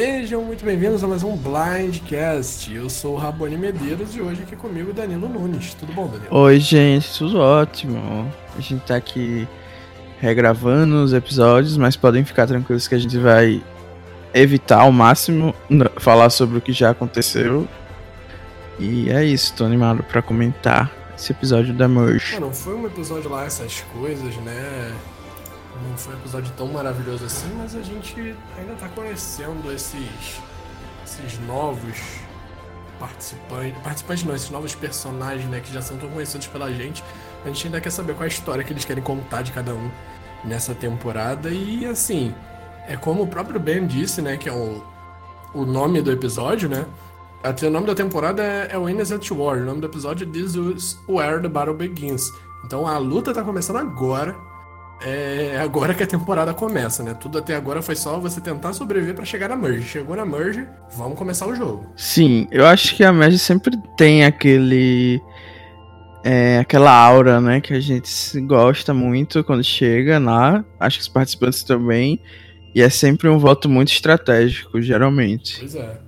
Sejam muito bem-vindos a mais um Blindcast. Eu sou o Raboni Medeiros e hoje aqui comigo Danilo Nunes. Tudo bom, Danilo? Oi, gente, tudo ótimo. A gente tá aqui regravando os episódios, mas podem ficar tranquilos que a gente vai evitar ao máximo falar sobre o que já aconteceu. E é isso, tô animado para comentar esse episódio da Merge. não foi um episódio lá, essas coisas, né? Não foi um episódio tão maravilhoso assim, mas a gente ainda tá conhecendo esses, esses novos participantes. Participantes não, esses novos personagens, né, que já são tão conhecidos pela gente. A gente ainda quer saber qual é a história que eles querem contar de cada um nessa temporada. E assim, é como o próprio Ben disse, né, que é o, o nome do episódio, né? Até o nome da temporada é, é Innocent War. O nome do episódio é This is Where the Battle Begins. Então a luta tá começando agora é agora que a temporada começa, né? Tudo até agora foi só você tentar sobreviver para chegar na merge. Chegou na merge, vamos começar o jogo. Sim, eu acho que a merge sempre tem aquele é, aquela aura, né, que a gente gosta muito quando chega lá. Acho que os participantes também. E é sempre um voto muito estratégico, geralmente. Pois é.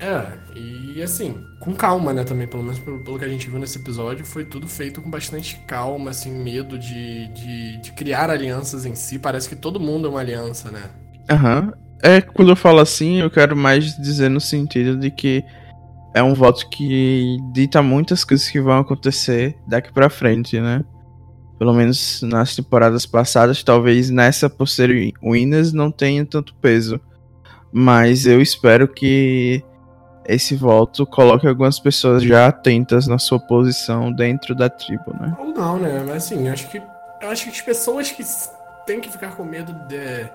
É, e assim, com calma, né, também, pelo menos pelo, pelo, que a gente viu nesse episódio, foi tudo feito com bastante calma, assim, medo de, de, de criar alianças em si. Parece que todo mundo é uma aliança, né? Aham. Uhum. É, quando eu falo assim, eu quero mais dizer no sentido de que é um voto que dita muitas coisas que vão acontecer daqui para frente, né? Pelo menos nas temporadas passadas, talvez nessa por ser winners não tenha tanto peso. Mas eu espero que esse voto coloque algumas pessoas já atentas na sua posição dentro da tribo, né? Ou não, né? Mas assim, acho que acho que as pessoas que têm que ficar com medo de,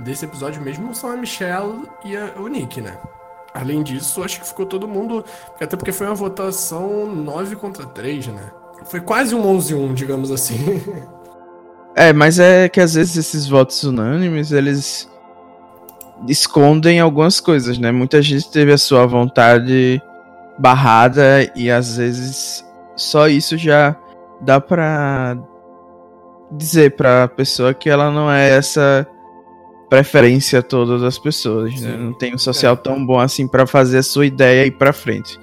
desse episódio mesmo são a Michelle e a, o Nick, né? Além disso, acho que ficou todo mundo. Até porque foi uma votação 9 contra 3, né? Foi quase um 11-1, digamos assim. É, mas é que às vezes esses votos unânimes, eles escondem algumas coisas, né? Muita gente teve a sua vontade barrada e às vezes só isso já dá pra dizer pra pessoa que ela não é essa preferência toda das pessoas, né? Não tem um social é. tão bom assim para fazer a sua ideia ir pra frente.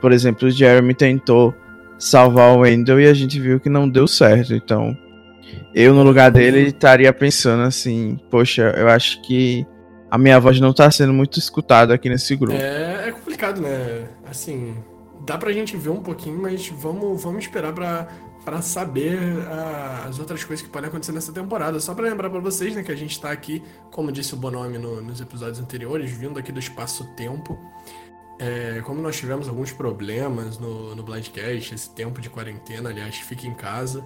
Por exemplo, o Jeremy tentou salvar o Wendell e a gente viu que não deu certo, então eu no lugar dele estaria pensando assim, poxa, eu acho que a minha voz não tá sendo muito escutada aqui nesse grupo. É, é complicado, né? Assim, dá pra gente ver um pouquinho, mas vamos, vamos esperar pra, pra saber uh, as outras coisas que podem acontecer nessa temporada. Só pra lembrar pra vocês, né, que a gente tá aqui, como disse o Bonome no, nos episódios anteriores, vindo aqui do espaço-tempo. É, como nós tivemos alguns problemas no, no Blindcast, esse tempo de quarentena, aliás, fica em casa.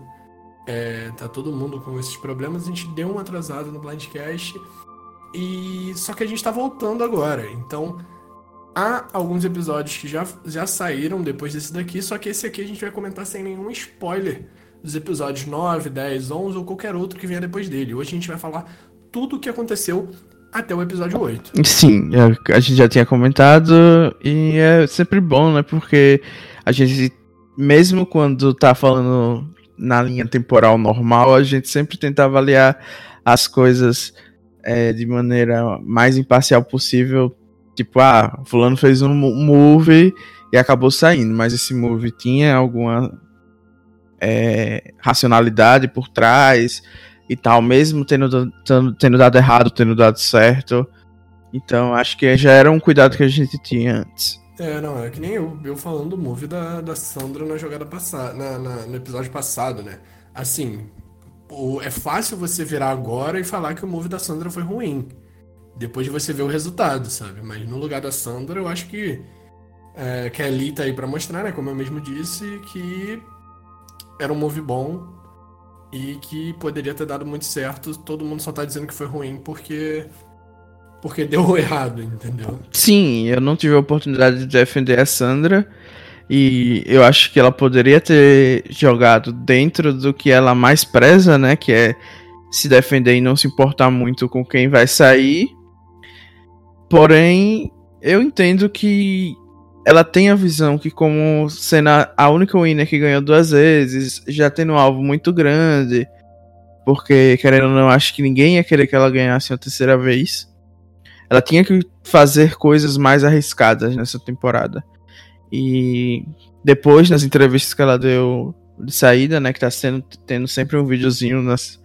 É, tá todo mundo com esses problemas, a gente deu uma atrasada no Blindcast. E só que a gente tá voltando agora. Então, há alguns episódios que já, já saíram depois desse daqui, só que esse aqui a gente vai comentar sem nenhum spoiler dos episódios 9, 10, 11 ou qualquer outro que venha depois dele. Hoje a gente vai falar tudo o que aconteceu até o episódio 8. Sim, é, a gente já tinha comentado e é sempre bom, né? Porque a gente, mesmo quando tá falando na linha temporal normal, a gente sempre tenta avaliar as coisas é, de maneira mais imparcial possível. Tipo, ah, fulano fez um move e acabou saindo, mas esse move tinha alguma é, racionalidade por trás e tal, mesmo tendo, tendo dado errado, tendo dado certo. Então, acho que já era um cuidado que a gente tinha antes. É, não, é que nem eu, eu falando do move da, da Sandra na jogada passada, na, na, no episódio passado, né? Assim, é fácil você virar agora e falar que o move da Sandra foi ruim. Depois de você ver o resultado, sabe? Mas no lugar da Sandra, eu acho que é, que a Ellie tá aí pra mostrar, né? Como eu mesmo disse, que era um move bom e que poderia ter dado muito certo. Todo mundo só tá dizendo que foi ruim porque porque deu errado, entendeu? Sim, eu não tive a oportunidade de defender a Sandra. E eu acho que ela poderia ter jogado dentro do que ela mais preza, né? Que é se defender e não se importar muito com quem vai sair. Porém, eu entendo que ela tem a visão que, como sendo a única winner que ganhou duas vezes, já tendo um alvo muito grande, porque, querendo ou não, acho que ninguém ia querer que ela ganhasse a terceira vez. ela tinha que fazer coisas mais arriscadas nessa temporada. E depois, nas entrevistas que ela deu de saída, né, que tá sendo, tendo sempre um videozinho nas,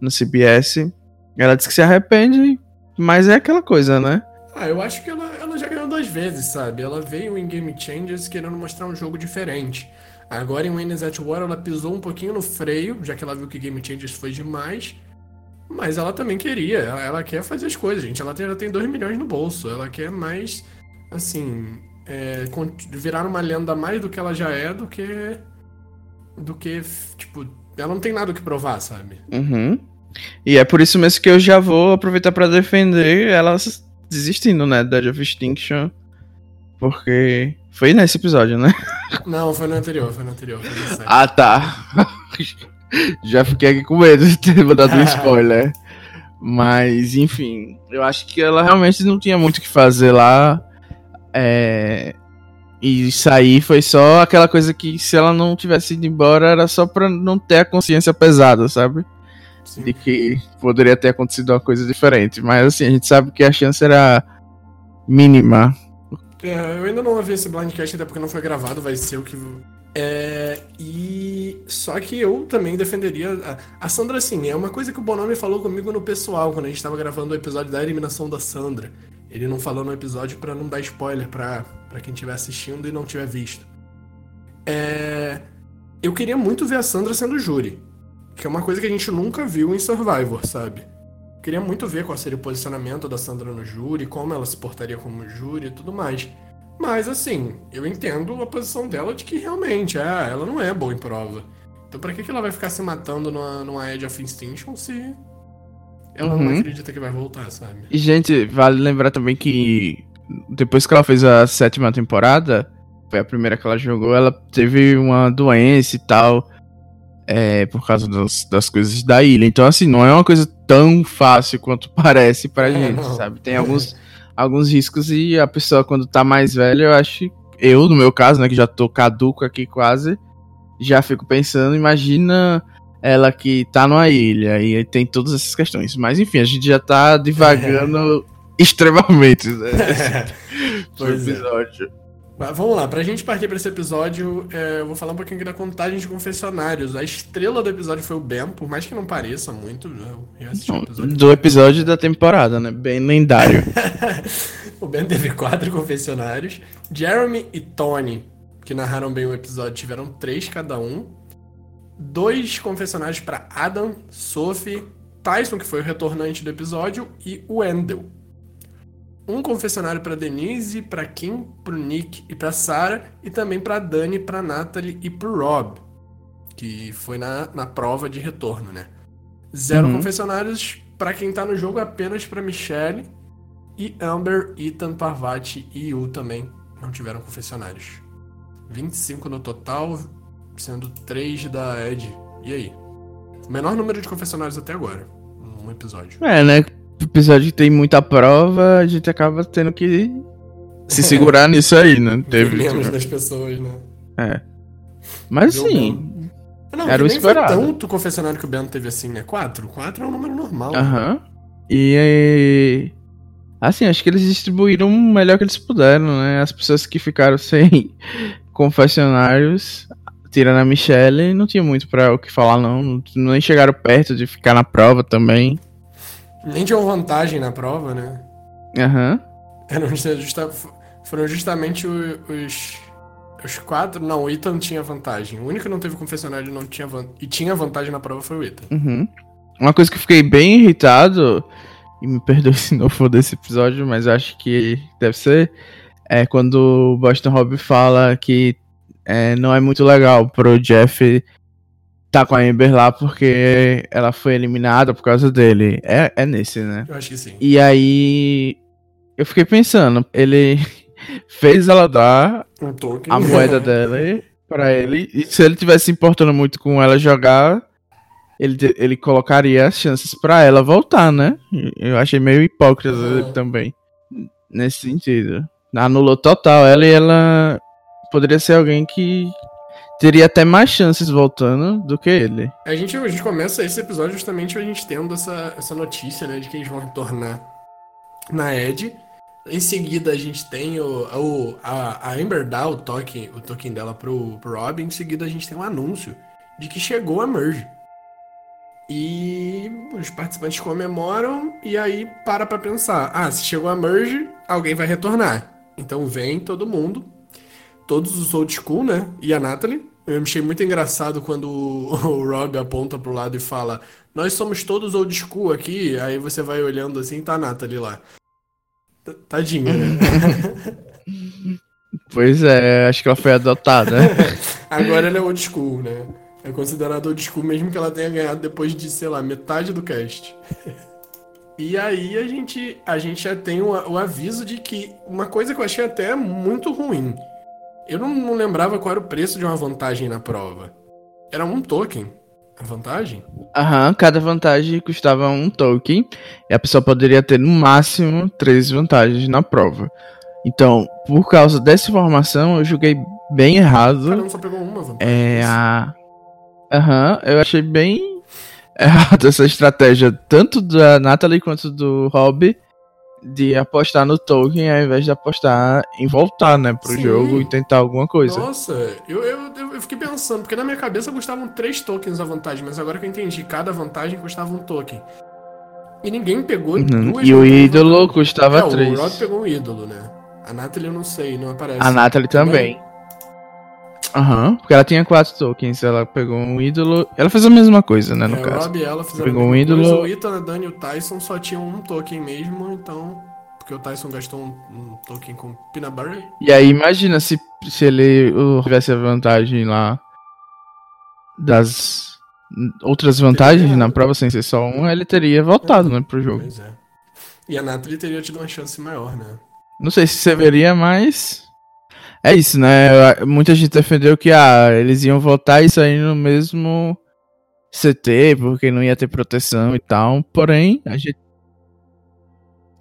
no CBS, ela disse que se arrepende, mas é aquela coisa, né? Ah, eu acho que ela, ela já ganhou duas vezes, sabe? Ela veio em Game Changers querendo mostrar um jogo diferente. Agora em Wayne's at War ela pisou um pouquinho no freio, já que ela viu que Game Changers foi demais. Mas ela também queria, ela, ela quer fazer as coisas, gente. Ela ela tem 2 milhões no bolso, ela quer mais, assim, é, virar uma lenda mais do que ela já é, do que. Do que, tipo, ela não tem nada o que provar, sabe? Uhum. E é por isso mesmo que eu já vou aproveitar para defender ela desistindo, né, da Dead of Extinction. Porque foi nesse episódio, né? Não, foi no anterior, foi no anterior. Foi ah, tá. já fiquei aqui com medo de ter dado um spoiler. Mas, enfim, eu acho que ela realmente não tinha muito o que fazer lá. É... E sair foi só aquela coisa que se ela não tivesse ido embora era só pra não ter a consciência pesada, sabe? Sim. De que poderia ter acontecido uma coisa diferente. Mas assim, a gente sabe que a chance era mínima. É, eu ainda não ouvi esse blindcast, até porque não foi gravado, vai ser o que. É, e só que eu também defenderia. A, a Sandra, assim, é uma coisa que o Bonomi falou comigo no pessoal, quando a gente tava gravando o episódio da eliminação da Sandra. Ele não falou no episódio para não dar spoiler pra quem estiver assistindo e não tiver visto. É, eu queria muito ver a Sandra sendo júri. Que é uma coisa que a gente nunca viu em Survivor, sabe? Queria muito ver qual seria o posicionamento da Sandra no júri, como ela se portaria como júri e tudo mais. Mas assim, eu entendo a posição dela de que realmente, é, ela não é boa em prova. Então pra que, que ela vai ficar se matando numa, numa Edge of Extinction se ela uhum. não acredita que vai voltar, sabe? E, gente, vale lembrar também que depois que ela fez a sétima temporada, foi a primeira que ela jogou, ela teve uma doença e tal é, por causa das, das, coisas da ilha. Então, assim, não é uma coisa tão fácil quanto parece pra é, gente, não. sabe? Tem alguns, alguns riscos e a pessoa, quando tá mais velha, eu acho. Eu, no meu caso, né, que já tô caduco aqui quase, já fico pensando, imagina ela que tá numa ilha e tem todas essas questões. Mas enfim, a gente já tá divagando extremamente né, é. episódio. É. Mas vamos lá, pra gente partir pra esse episódio, é, eu vou falar um pouquinho aqui da contagem de confessionários. A estrela do episódio foi o Ben, por mais que não pareça muito, eu assisti o episódio. Do episódio da temporada, né? Bem lendário. o Ben teve quatro confessionários. Jeremy e Tony, que narraram bem o episódio, tiveram três cada um. Dois confessionários para Adam, Sophie, Tyson, que foi o retornante do episódio, e o Wendell um confessionário para Denise, para Kim, para Nick e para Sarah e também para Dani, para Natalie e para Rob, que foi na, na prova de retorno, né? Zero uhum. confessionários para quem tá no jogo, apenas para Michelle e Amber, Ethan, Parvati e Yu também não tiveram confessionários. 25 no total, sendo 3 da Ed. E aí? Menor número de confessionários até agora, num episódio. É, né? episódio que tem muita prova, a gente acaba tendo que se segurar nisso aí, né? Teve menos das pessoas, né? É. Mas assim. Não, era o esperado. Foi tanto confessionário que o Bento teve assim, né? Quatro? Quatro é um número normal. Né? Aham. Né? E. Assim, acho que eles distribuíram o melhor que eles puderam, né? As pessoas que ficaram sem confessionários, tirando a Michelle, não tinha muito pra o que falar, não. Nem chegaram perto de ficar na prova também. Nem tinham vantagem na prova, né? Aham. Uhum. Justa, foram justamente os, os quatro. Não, o Ethan tinha vantagem. O único que não teve confessionário não tinha e tinha vantagem na prova foi o Ethan. Uhum. Uma coisa que eu fiquei bem irritado, e me perdoe se não for desse episódio, mas acho que deve ser, é quando o Boston Rob fala que é, não é muito legal pro Jeff tá com a Amber lá porque ela foi eliminada por causa dele. É, é nesse, né? Eu acho que sim. E aí. Eu fiquei pensando, ele fez ela dar um a moeda dela para ele. E se ele tivesse se importando muito com ela jogar, ele, ele colocaria as chances para ela voltar, né? Eu achei meio hipócrita uhum. também. Nesse sentido. Anulou total ela e ela poderia ser alguém que teria até mais chances voltando do que ele. A gente, a gente começa esse episódio justamente a gente tendo essa, essa notícia, né, de que eles vão retornar. na Edge. Em seguida, a gente tem o, o a, a Ember dá o token, o token dela pro, pro Robin. Em seguida, a gente tem um anúncio de que chegou a Merge. E os participantes comemoram e aí para pra pensar. Ah, se chegou a Merge, alguém vai retornar. Então vem todo mundo. Todos os old school, né? E a Natalie. Eu achei muito engraçado quando o, Rob aponta pro lado e fala: Nós somos todos old school aqui. Aí você vai olhando assim, tá a Natalie lá. Tadinha, né? pois é, acho que ela foi adotada. Agora ela é old school, né? É considerada old school mesmo que ela tenha ganhado depois de, sei lá, metade do cast. e aí a gente, a gente já tem o, o, aviso de que uma coisa que eu achei até muito ruim. Eu não, não lembrava qual era o preço de uma vantagem na prova. Era um token. A vantagem? Aham, cada vantagem custava um token. E a pessoa poderia ter no máximo três vantagens na prova. Então, por causa dessa informação, eu joguei bem errado. Caramba, só pegou uma vantagem. É a. Aham, eu achei bem errado essa estratégia, tanto da Natalie quanto do Rob, de apostar no token ao invés de apostar em voltar, né, pro Sim. jogo e tentar alguma coisa. Nossa, eu, eu, eu fiquei pensando, porque na minha cabeça custavam três tokens a vantagem, mas agora que eu entendi, cada vantagem custava um token. E ninguém pegou uhum. duas E o ídolo custava é, três. O Rod pegou um ídolo, né? A Natalie eu não sei, não aparece. A Natalie também. Aham, uhum, porque ela tinha quatro tokens, ela pegou um ídolo. Ela fez a mesma coisa, né, no é, caso. Rob e ela fizeram pegou um ídolo. Coisa. O Ethan, a Dani e o Tyson só tinham um token mesmo, então. Porque o Tyson gastou um, um token com Peanut Butter. E aí, imagina se, se ele tivesse a vantagem lá das outras vantagens na prova sem ser só um, ele teria voltado, é. né, pro jogo. Pois é. E a Natalie teria tido uma chance maior, né? Não sei se você veria, mas é isso, né? Muita gente defendeu que ah, eles iam votar isso aí no mesmo CT, porque não ia ter proteção e tal. Porém, a gente.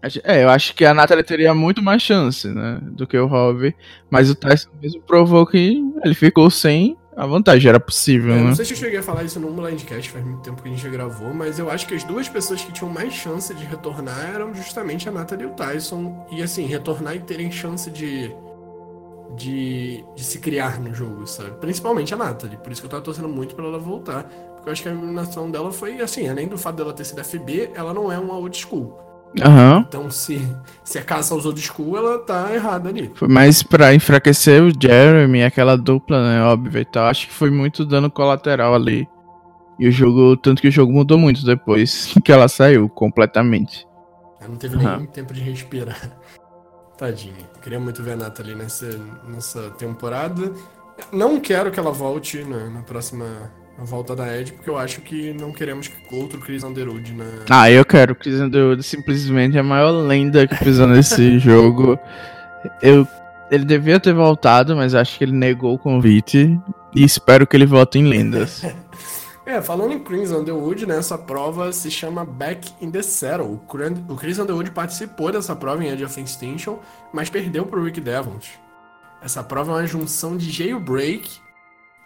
A gente é, eu acho que a Natalie teria muito mais chance, né? Do que o Rob. Mas o Tyson mesmo provou que ele ficou sem a vantagem, era possível, é, né? Não sei se eu cheguei a falar isso num Blindcast, faz muito tempo que a gente já gravou, mas eu acho que as duas pessoas que tinham mais chance de retornar eram justamente a Natalie e o Tyson. E assim, retornar e terem chance de de, de se criar no jogo, sabe? Principalmente a Natalie. Por isso que eu tava torcendo muito pra ela voltar. Porque eu acho que a eliminação dela foi, assim, além do fato dela ter sido FB, ela não é uma old school. Uhum. Então, se, se a caça aos old school, ela tá errada ali. Foi mais pra enfraquecer o Jeremy, aquela dupla, né? Óbvio e tal. Acho que foi muito dano colateral ali. E o jogo, tanto que o jogo mudou muito depois que ela saiu completamente. Ela não teve uhum. nem tempo de respirar. Tadinha. Queria muito ver a Natalie nessa, nessa temporada. Não quero que ela volte na, na próxima volta da Ed, porque eu acho que não queremos que outro Chris Underwood na. Ah, eu quero. Chris Underwood simplesmente é a maior lenda que pisou nesse jogo. Eu, ele devia ter voltado, mas acho que ele negou o convite. E espero que ele volte em lendas. É, falando em Chris Underwood, né, essa prova se chama Back in the Saddle. O Chris Underwood participou dessa prova em Edge of Extinction, mas perdeu para o Rick Devons. Essa prova é uma junção de Jailbreak,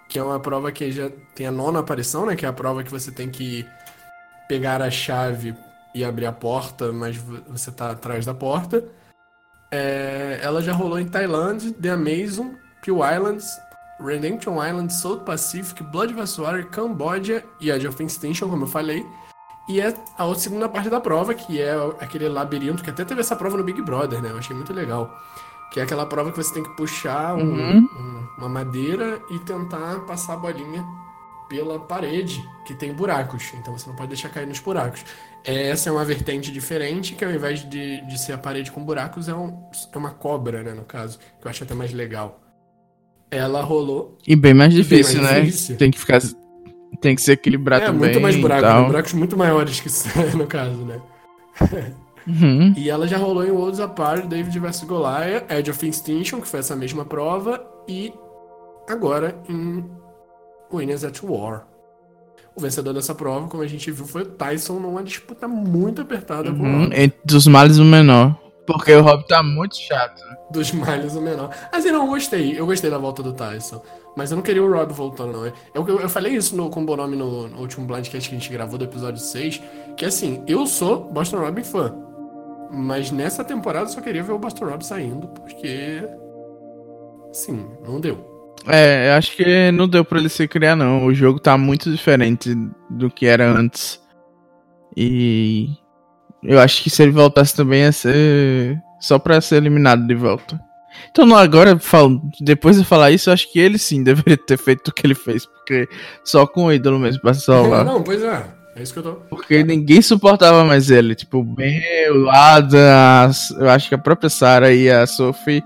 que é uma prova que já tem a nona aparição, né, que é a prova que você tem que pegar a chave e abrir a porta, mas você está atrás da porta. É, ela já rolou em Tailândia, The Amazon, Pew Islands, Redemption Island, South Pacific, Blood Vassoir, Cambodia e Edge of Extinction, como eu falei. E é a segunda parte da prova, que é aquele labirinto, que até teve essa prova no Big Brother, né? Eu achei muito legal. Que é aquela prova que você tem que puxar um, uhum. um, uma madeira e tentar passar a bolinha pela parede, que tem buracos. Então você não pode deixar cair nos buracos. Essa é uma vertente diferente, que ao invés de, de ser a parede com buracos, é, um, é uma cobra, né? No caso, que eu acho até mais legal. Ela rolou. E bem mais difícil, bem mais né? Difícil. Tem que ficar. Tem que se equilibrar é, também. muito mais buracos, né? buracos muito maiores que isso, no caso, né? Uhum. E ela já rolou em Worlds Apart, David vs Goliath, Edge of Extinction, que foi essa mesma prova, e agora em Winners at War. O vencedor dessa prova, como a gente viu, foi o Tyson numa disputa muito apertada uhum. Entre os males o menor. Porque o Rob tá muito chato. Dos males o menor. Assim, não, eu gostei. Eu gostei da volta do Tyson. Mas eu não queria o Rob voltando, não. Eu, eu, eu falei isso no, com o Bonome no, no último Blindcast que a gente gravou do episódio 6. Que assim, eu sou Boston Robin fã. Mas nessa temporada eu só queria ver o Boston Rob saindo, porque. Sim, não deu. É, acho que não deu pra ele se criar, não. O jogo tá muito diferente do que era antes. E. Eu acho que se ele voltasse também ia ser. Só pra ser eliminado de volta. Então, agora, depois de falar isso, eu acho que ele sim deveria ter feito o que ele fez, porque só com o ídolo mesmo pra salvar. Não, pois é. É isso que eu tô. Porque ninguém suportava mais ele. Tipo, bem, o Adam, eu acho que a própria Sarah e a Sophie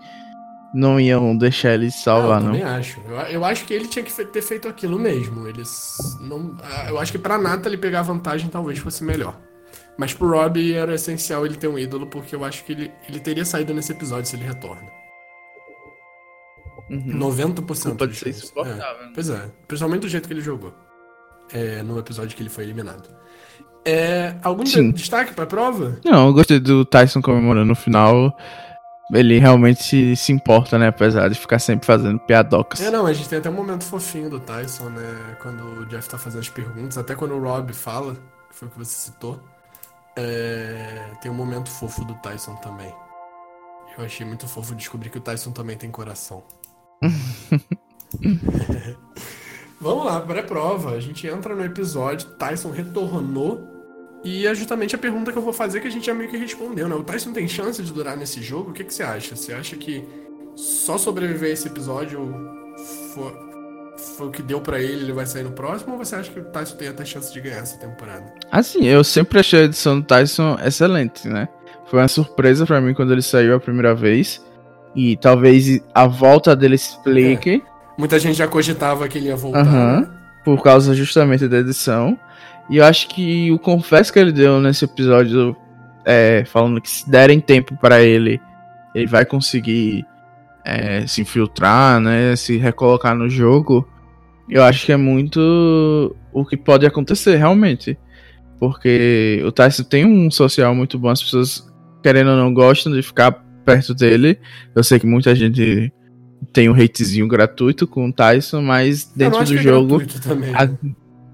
não iam deixar ele salvar, não. Eu também acho. Eu, eu, acho que ele tinha que ter feito aquilo mesmo. Eles não. Ah, eu acho que pra Natalie pegar vantagem talvez fosse melhor. Mas pro Rob era essencial ele ter um ídolo, porque eu acho que ele, ele teria saído nesse episódio se ele retorna. Uhum. 90% Culpa de ser insuportável. É. Né? Pois é, principalmente do jeito que ele jogou. É, no episódio que ele foi eliminado. É, algum Sim. destaque pra prova? Não, eu gostei do Tyson comemorando no final. Ele realmente se importa, né? Apesar de ficar sempre fazendo piadocas. É, não, a gente tem até um momento fofinho do Tyson, né? Quando o Jeff tá fazendo as perguntas, até quando o Rob fala, que foi o que você citou. É, tem um momento fofo do Tyson também. Eu achei muito fofo descobrir que o Tyson também tem coração. Vamos lá, pré-prova. A gente entra no episódio, Tyson retornou. E é justamente a pergunta que eu vou fazer que a gente já meio que respondeu, né? O Tyson tem chance de durar nesse jogo? O que, que você acha? Você acha que só sobreviver a esse episódio foi, foi o que deu para ele, ele vai sair no próximo? Ou você acha que o Tyson tem até chance de ganhar essa temporada? Assim, eu sempre achei a edição do Tyson excelente, né? Foi uma surpresa para mim quando ele saiu a primeira vez. E talvez a volta dele explique. É. Muita gente já cogitava que ele ia voltar. Uhum, por causa justamente da edição. E eu acho que o confesso que ele deu nesse episódio, é, falando que se derem tempo para ele, ele vai conseguir é, se infiltrar, né? Se recolocar no jogo. Eu acho que é muito o que pode acontecer realmente. Porque o Tyson tem um social muito bom, as pessoas, querendo ou não, gostam de ficar perto dele. Eu sei que muita gente tem um hatezinho gratuito com o Tyson, mas dentro do é jogo. É a...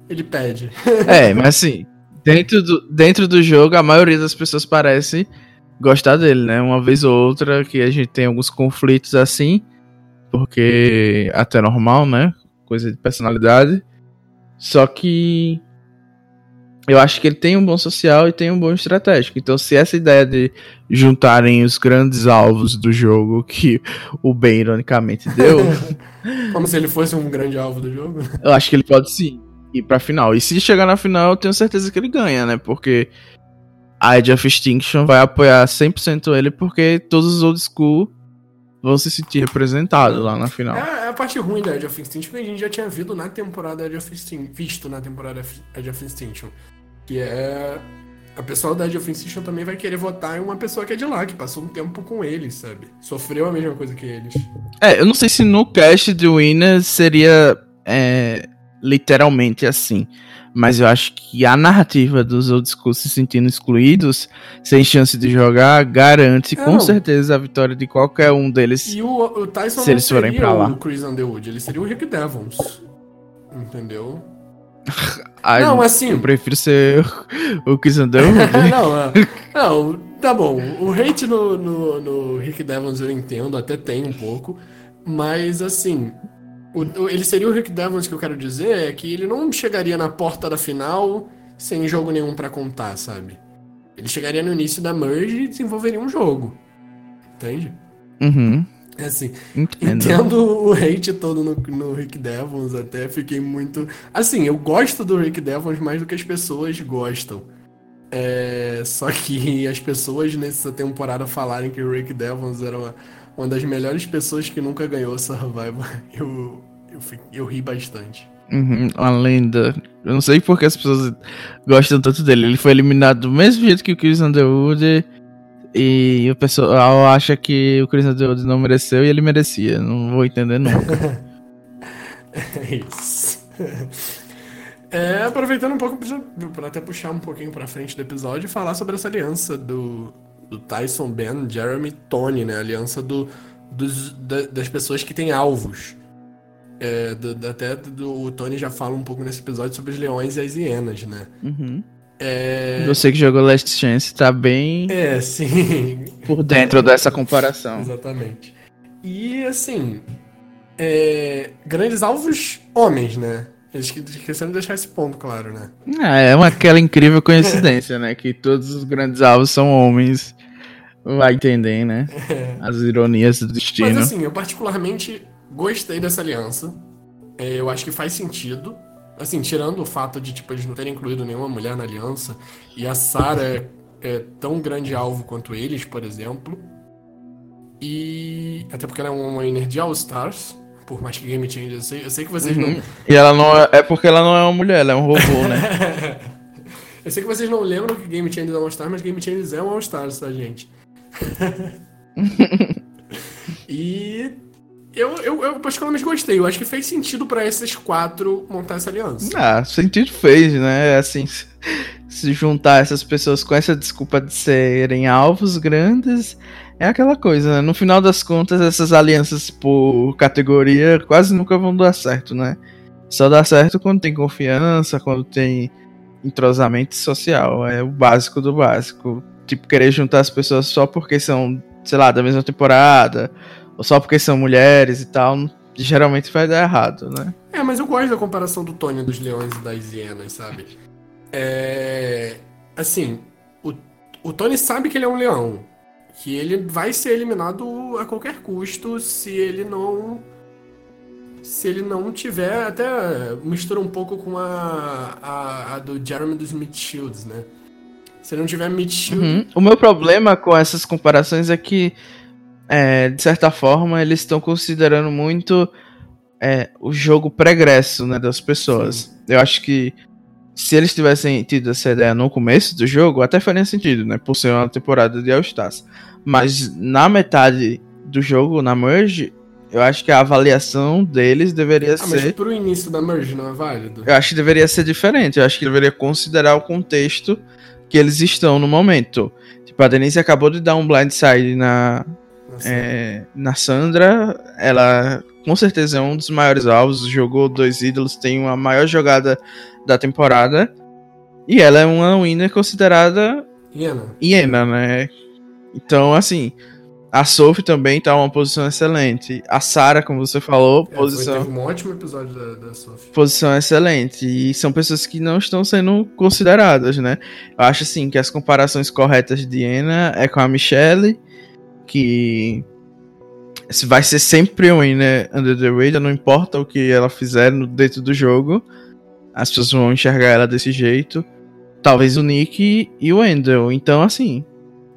Ele pede. É, mas assim, dentro do, dentro do jogo, a maioria das pessoas parece gostar dele, né? Uma vez ou outra que a gente tem alguns conflitos assim, porque até normal, né? Coisa de personalidade. Só que eu acho que ele tem um bom social e tem um bom estratégico. Então, se essa ideia de juntarem os grandes alvos do jogo, que o Ben ironicamente deu. Como se ele fosse um grande alvo do jogo? Eu acho que ele pode sim ir pra final. E se chegar na final, eu tenho certeza que ele ganha, né? Porque a Edge of Extinction vai apoiar 100% ele, porque todos os old school vão se sentir representados lá na final. É, é, a parte ruim da Edge of Extinction que a gente já tinha visto na temporada Edge of Extinction, visto na temporada of Extinction. Que é. A pessoa da Edge of Extinction também vai querer votar em uma pessoa que é de lá, que passou um tempo com eles, sabe? Sofreu a mesma coisa que eles. É, eu não sei se no cast de Winners seria é, literalmente assim. Mas eu acho que a narrativa dos old school se sentindo excluídos, sem chance de jogar, garante com não. certeza a vitória de qualquer um deles. E o, o Tyson se eles forem pra lá. o Chris Underwood, ele seria o Rick Devons. Entendeu? Ai, não, assim. Eu prefiro ser o Chris Underwood. não, não, tá bom. O hate no, no, no Rick Devons eu entendo, até tem um pouco. Mas assim, o, ele seria o Rick Devons que eu quero dizer é que ele não chegaria na porta da final sem jogo nenhum para contar, sabe? Ele chegaria no início da merge e desenvolveria um jogo. Entende? Uhum. É assim, Entendo. entendo o hate todo no, no Rick Devons, até fiquei muito. Assim, eu gosto do Rick Devons mais do que as pessoas gostam. É... Só que as pessoas nessa temporada falarem que o Rick Devons era uma, uma das melhores pessoas que nunca ganhou Survival, eu, eu, eu ri bastante. Uhum, uma lenda. Eu não sei porque as pessoas gostam tanto dele. Ele foi eliminado do mesmo jeito que o Chris Underwood. E o pessoal acha que o Chris Underwood não mereceu e ele merecia. Não vou entender nunca. é isso. É, aproveitando um pouco para até puxar um pouquinho para frente do episódio e falar sobre essa aliança do, do Tyson, Ben, Jeremy Tony, né? A aliança do, dos, da, das pessoas que têm alvos. É, do, até do, o Tony já fala um pouco nesse episódio sobre os leões e as hienas, né? Uhum. É... Você que jogou Last Chance tá bem. É, sim. Por dentro dessa comparação. Exatamente. E assim. É... Grandes alvos homens, né? Eles esqueceram de deixar esse ponto claro, né? Ah, é uma, aquela incrível coincidência, né? Que todos os grandes alvos são homens. Vai entender, né? É. As ironias do destino. Mas assim, eu particularmente gostei dessa aliança. É, eu acho que faz sentido. Assim, tirando o fato de, tipo, eles não terem incluído nenhuma mulher na aliança. E a Sarah é, é tão grande alvo quanto eles, por exemplo. E. Até porque ela é uma energia All Stars. Por mais que Game Changer, eu sei, eu sei que vocês uhum. não. E ela não é. É porque ela não é uma mulher, ela é um robô, né? eu sei que vocês não lembram que Game Changer é um All Star, mas Game Changer é um All Stars, tá, gente? e eu, eu, eu particularmente gostei. Eu acho que fez sentido para esses quatro montar essa aliança. Ah, sentido fez, né? Assim, se juntar essas pessoas com essa desculpa de serem alvos grandes, é aquela coisa, né? No final das contas, essas alianças por categoria quase nunca vão dar certo, né? Só dá certo quando tem confiança, quando tem entrosamento social. É o básico do básico tipo, querer juntar as pessoas só porque são, sei lá, da mesma temporada, ou só porque são mulheres e tal, geralmente vai dar errado, né? É, mas eu gosto da comparação do Tony dos leões e das hienas, sabe? É. Assim, o, o Tony sabe que ele é um leão. Que ele vai ser eliminado a qualquer custo se ele não. Se ele não tiver. Até mistura um pouco com a, a, a do Jeremy dos Smith Shields, né? Se não tiver Meat Uhum. O meu problema com essas comparações é que, é, de certa forma, eles estão considerando muito é, o jogo pregresso né, das pessoas. Sim. Eu acho que se eles tivessem tido essa ideia no começo do jogo, até faria sentido, né? Por ser uma temporada de All-Stars. Mas na metade do jogo, na Merge, eu acho que a avaliação deles deveria ah, ser. Mas pro início da Merge não é válido? Eu acho que deveria ser diferente. Eu acho que deveria considerar o contexto que eles estão no momento. Tipo, a Denise acabou de dar um blindside na, é, na Sandra. Ela com certeza é um dos maiores alvos. Jogou dois ídolos, tem uma maior jogada da temporada. E ela é uma winner considerada hiena, hiena né? Então, assim, a Sophie também tá uma posição excelente. A Sarah, como você falou, é, posição. Foi, um ótimo episódio da, da Sophie. Posição excelente. E são pessoas que não estão sendo consideradas, né? Eu acho assim que as comparações corretas de Anna é com a Michelle, que vai ser sempre um né, under the radar, não importa o que ela fizer no, dentro do jogo, as pessoas vão enxergar ela desse jeito. Talvez o Nick e o Wendell. Então, assim,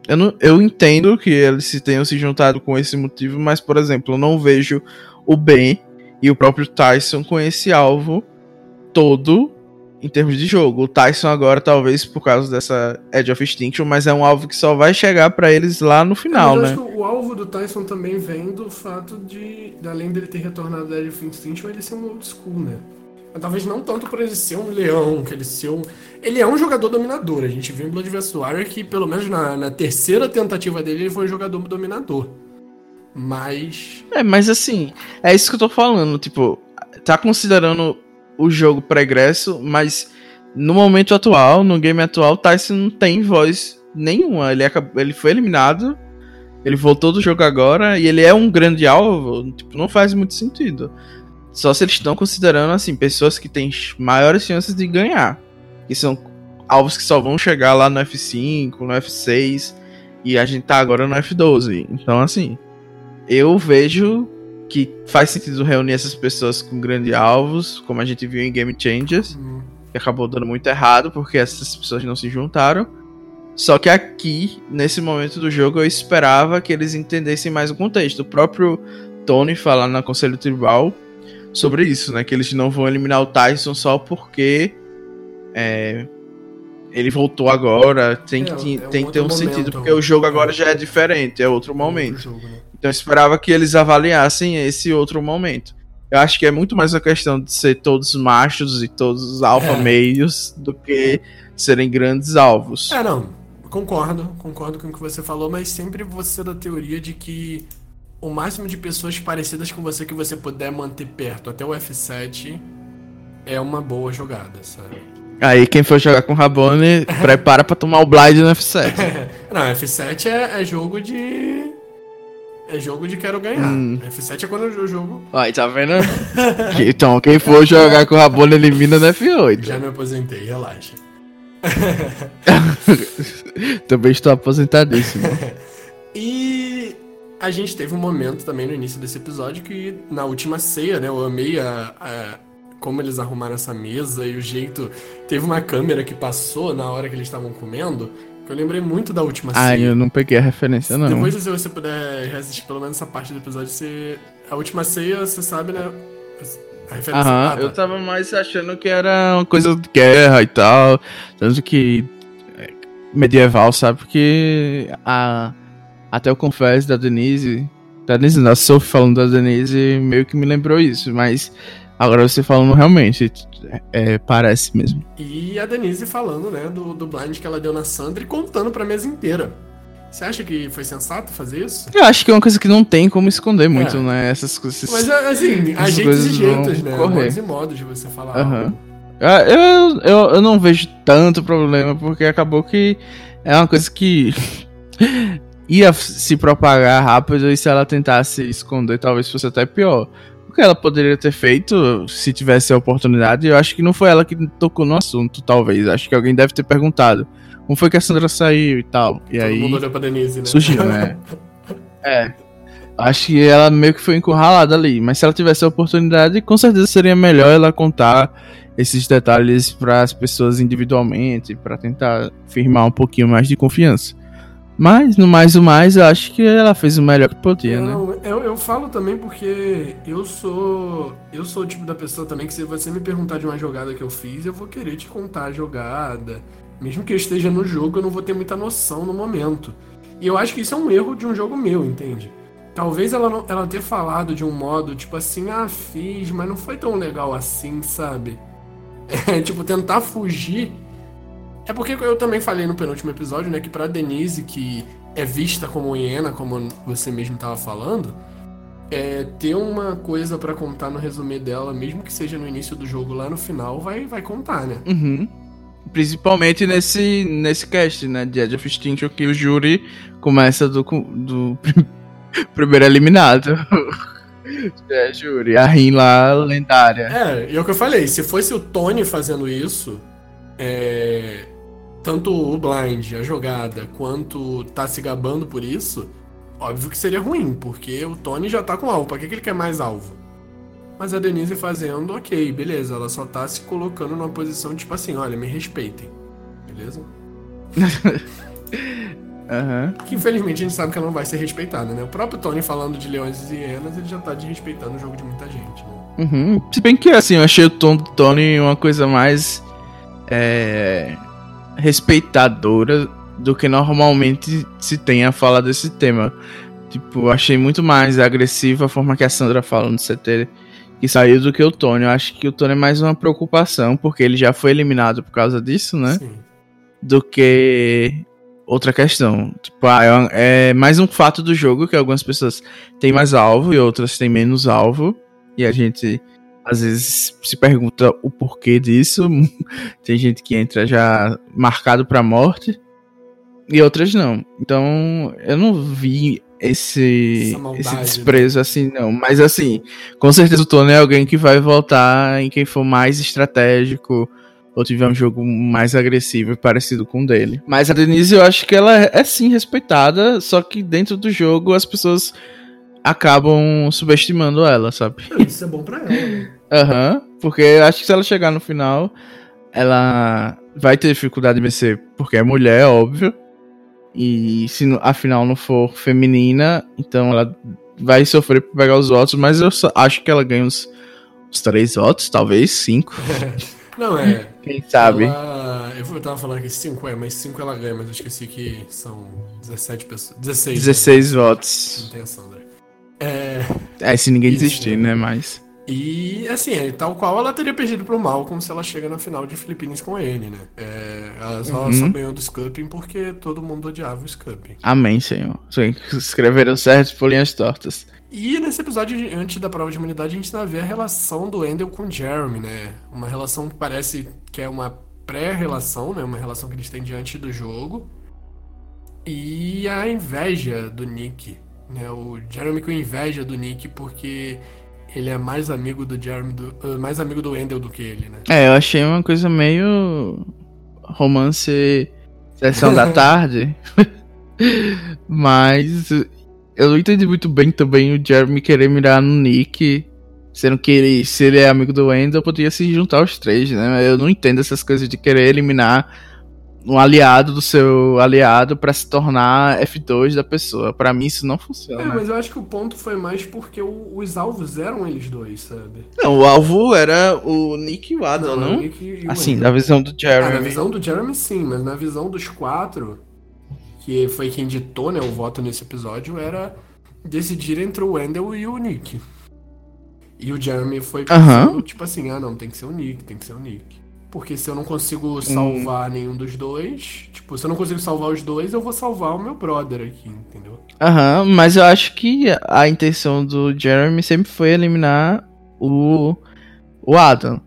eu, não, eu entendo que eles se tenham se juntado com esse motivo, mas, por exemplo, eu não vejo o Ben e o próprio Tyson com esse alvo todo em termos de jogo. O Tyson agora, talvez por causa dessa Edge of Extinction, mas é um alvo que só vai chegar para eles lá no final, é, né? Acho que o alvo do Tyson também vem do fato de, além dele ter retornado da Edge of Extinction, ele ser um old school, né? Talvez não tanto por ele ser um leão, que ele ser um. Ele é um jogador dominador. A gente viu em Blood vs Warrior que, pelo menos na, na, terceira tentativa dele, ele foi um jogador dominador. Mas. É, mas assim, é isso que eu tô falando. Tipo, tá considerando o jogo pregresso, mas no momento atual, no game atual, Tyson não tem voz nenhuma. Ele, acabou, ele foi eliminado, ele voltou do jogo agora e ele é um grande alvo. Tipo, não faz muito sentido. Só se eles estão considerando, assim, pessoas que têm maiores chances de ganhar. Que são alvos que só vão chegar lá no F5, no F6. E a gente tá agora no F12. Então, assim, eu vejo que faz sentido reunir essas pessoas com grandes alvos, como a gente viu em Game Changers. Que acabou dando muito errado, porque essas pessoas não se juntaram. Só que aqui, nesse momento do jogo, eu esperava que eles entendessem mais o contexto. O próprio Tony falando na Conselho Tribal sobre isso, né? Que eles não vão eliminar o Tyson só porque é, ele voltou agora. Tem, é, que, é tem que ter um momento, sentido, porque o jogo agora já é diferente, é outro momento. Outro jogo, né? Então eu esperava que eles avaliassem esse outro momento. Eu acho que é muito mais a questão de ser todos machos e todos alfa é. meios do que serem grandes alvos. É, não. Concordo, concordo com o que você falou, mas sempre você da teoria de que o máximo de pessoas parecidas com você que você puder manter perto até o F7 é uma boa jogada, sabe? Aí quem for jogar com o Rabone, prepara pra tomar o blind no F7. Não, F7 é, é jogo de. É jogo de quero ganhar. Hum. F7 é quando eu jogo. Aí, tá vendo? então, quem for jogar com o Rabone elimina no F8. Já me aposentei, relaxa. Também estou aposentadíssimo. A gente teve um momento também no início desse episódio que na última ceia, né? Eu amei a, a- como eles arrumaram essa mesa e o jeito. Teve uma câmera que passou na hora que eles estavam comendo. Que eu lembrei muito da última Ai, ceia. eu não peguei a referência, não. Depois, se você puder reassistir pelo menos essa parte do episódio, você. A última ceia, você sabe, né? A referência. Aham, Ah, eu tava mais achando que era uma coisa de guerra e tal. Tanto que. é, medieval, sabe? Porque a. Até eu confesso da Denise. Da Denise, da Sophie falando da Denise, meio que me lembrou isso, mas. Agora você falando realmente, é, parece mesmo. E a Denise falando, né, do, do blind que ela deu na Sandra e contando pra mesa inteira. Você acha que foi sensato fazer isso? Eu acho que é uma coisa que não tem como esconder muito, É. né? Essas coisas. Mas assim, há jeitos e jeitos, né? correr. Modos e modos de você falar. Ah, Eu, eu, eu não vejo tanto problema, porque acabou que é uma coisa que ia se propagar rápido e se ela tentasse esconder, talvez fosse até pior. O que ela poderia ter feito se tivesse a oportunidade, eu acho que não foi ela que tocou no assunto, talvez. Acho que alguém deve ter perguntado como foi que a Sandra saiu e tal. E Todo aí mundo olhou pra Denise, né? surgiu, né? É. Acho que ela meio que foi encurralada ali. Mas se ela tivesse a oportunidade, com certeza seria melhor ela contar esses detalhes para as pessoas individualmente, para tentar firmar um pouquinho mais de confiança. Mas, no mais o mais, eu acho que ela fez o melhor que podia, né? Não, eu, eu falo também porque eu sou. Eu sou o tipo da pessoa também que se você me perguntar de uma jogada que eu fiz, eu vou querer te contar a jogada. Mesmo que eu esteja no jogo, eu não vou ter muita noção no momento. E eu acho que isso é um erro de um jogo meu, entende? Talvez ela, não, ela ter falado de um modo, tipo assim, ah, fiz, mas não foi tão legal assim, sabe? É, tipo, tentar fugir. É porque eu também falei no penúltimo episódio, né, que pra Denise, que é vista como hiena, como você mesmo tava falando, é, ter uma coisa pra contar no resumê dela, mesmo que seja no início do jogo, lá no final, vai, vai contar, né? Uhum. Principalmente nesse, nesse cast, né? De Edge of Extinction, que o júri começa do, do primeiro eliminado. é, júri. A Rin lá, lendária. É, e é o que eu falei, se fosse o Tony fazendo isso, é, tanto o blind, a jogada, quanto tá se gabando por isso, óbvio que seria ruim, porque o Tony já tá com alvo, pra que, que ele quer mais alvo? Mas a Denise fazendo, ok, beleza, ela só tá se colocando numa posição tipo assim, olha, me respeitem, beleza? Aham. Que infelizmente a gente sabe que ela não vai ser respeitada, né? O próprio Tony falando de leões e hienas, ele já tá desrespeitando o jogo de muita gente, né? Uhum. Se bem que, assim, eu achei o tom do Tony uma coisa mais. É, respeitadora do que normalmente se tem a falar desse tema. Tipo, achei muito mais agressiva a forma que a Sandra fala no CT que saiu do que o Tony. Eu acho que o Tony é mais uma preocupação, porque ele já foi eliminado por causa disso, né? Sim. do que outra questão. Tipo, ah, é, é mais um fato do jogo que algumas pessoas têm mais alvo e outras têm menos alvo. E a gente às vezes se pergunta o porquê disso. Tem gente que entra já marcado pra morte e outras não. Então eu não vi esse, maldade, esse né? desprezo assim, não. Mas assim, com certeza o Tony é alguém que vai voltar em quem for mais estratégico ou tiver um jogo mais agressivo e parecido com o dele. Mas a Denise, eu acho que ela é, é sim respeitada, só que dentro do jogo as pessoas acabam subestimando ela, sabe? Isso é bom pra ela, né? Aham, porque eu acho que se ela chegar no final, ela vai ter dificuldade de vencer, porque é mulher, óbvio. E se no- a final não for feminina, então ela vai sofrer pra pegar os votos, mas eu só acho que ela ganha uns, uns três votos, talvez cinco. Não, é. Quem sabe? Ela, eu tava falando que 5 é, mas 5 ela ganha, mas eu esqueci que são 17 pessoas. 16. 16 Não votos. tem a Sandra. É, É, se ninguém Isso, desistir, né? né? Mas. E assim, é, tal qual ela teria perdido pro Malcolm se ela chega na final de Filipinas com ele, né? É, ela só, Uhum. só ganhou do Scupping porque todo mundo odiava o Scupping. Amém, Senhor. Sim, escreveram certo por linhas tortas. E nesse episódio, antes da prova de imunidade, a gente vai ver a relação do Endel com o Jeremy, né? Uma relação que parece que é uma pré-relação, né? Uma relação que eles têm diante do jogo. E a inveja do Nick, né? O Jeremy com inveja do Nick porque ele é mais amigo do Jeremy, do, uh, mais amigo do Wendell do que ele, né? É, eu achei uma coisa meio romance sessão da tarde. Mas eu não entendi muito bem também o Jeremy querer mirar no Nick. Sendo que ele, se ele é amigo do Wendell, poderia se juntar aos três, né? Eu não entendo essas coisas de querer eliminar um aliado do seu aliado para se tornar F2 da pessoa. Para mim isso não funciona. É, mas eu acho que o ponto foi mais porque o, os alvos eram eles dois, sabe? Não, o alvo era o Nick e o Adam, não? não? assim, na visão do Jeremy. Ah, na visão do Jeremy sim, mas na visão dos quatro, que foi quem ditou né, o voto nesse episódio, era decidir entre o Wendell e o Nick. E o Jeremy foi pensando, uhum. tipo assim, ah não, tem que ser o Nick, tem que ser o Nick. Porque se eu não consigo salvar hum. nenhum dos dois, tipo, se eu não consigo salvar os dois, eu vou salvar o meu brother aqui, entendeu? Aham, mas eu acho que a intenção do Jeremy sempre foi eliminar o, o Adam.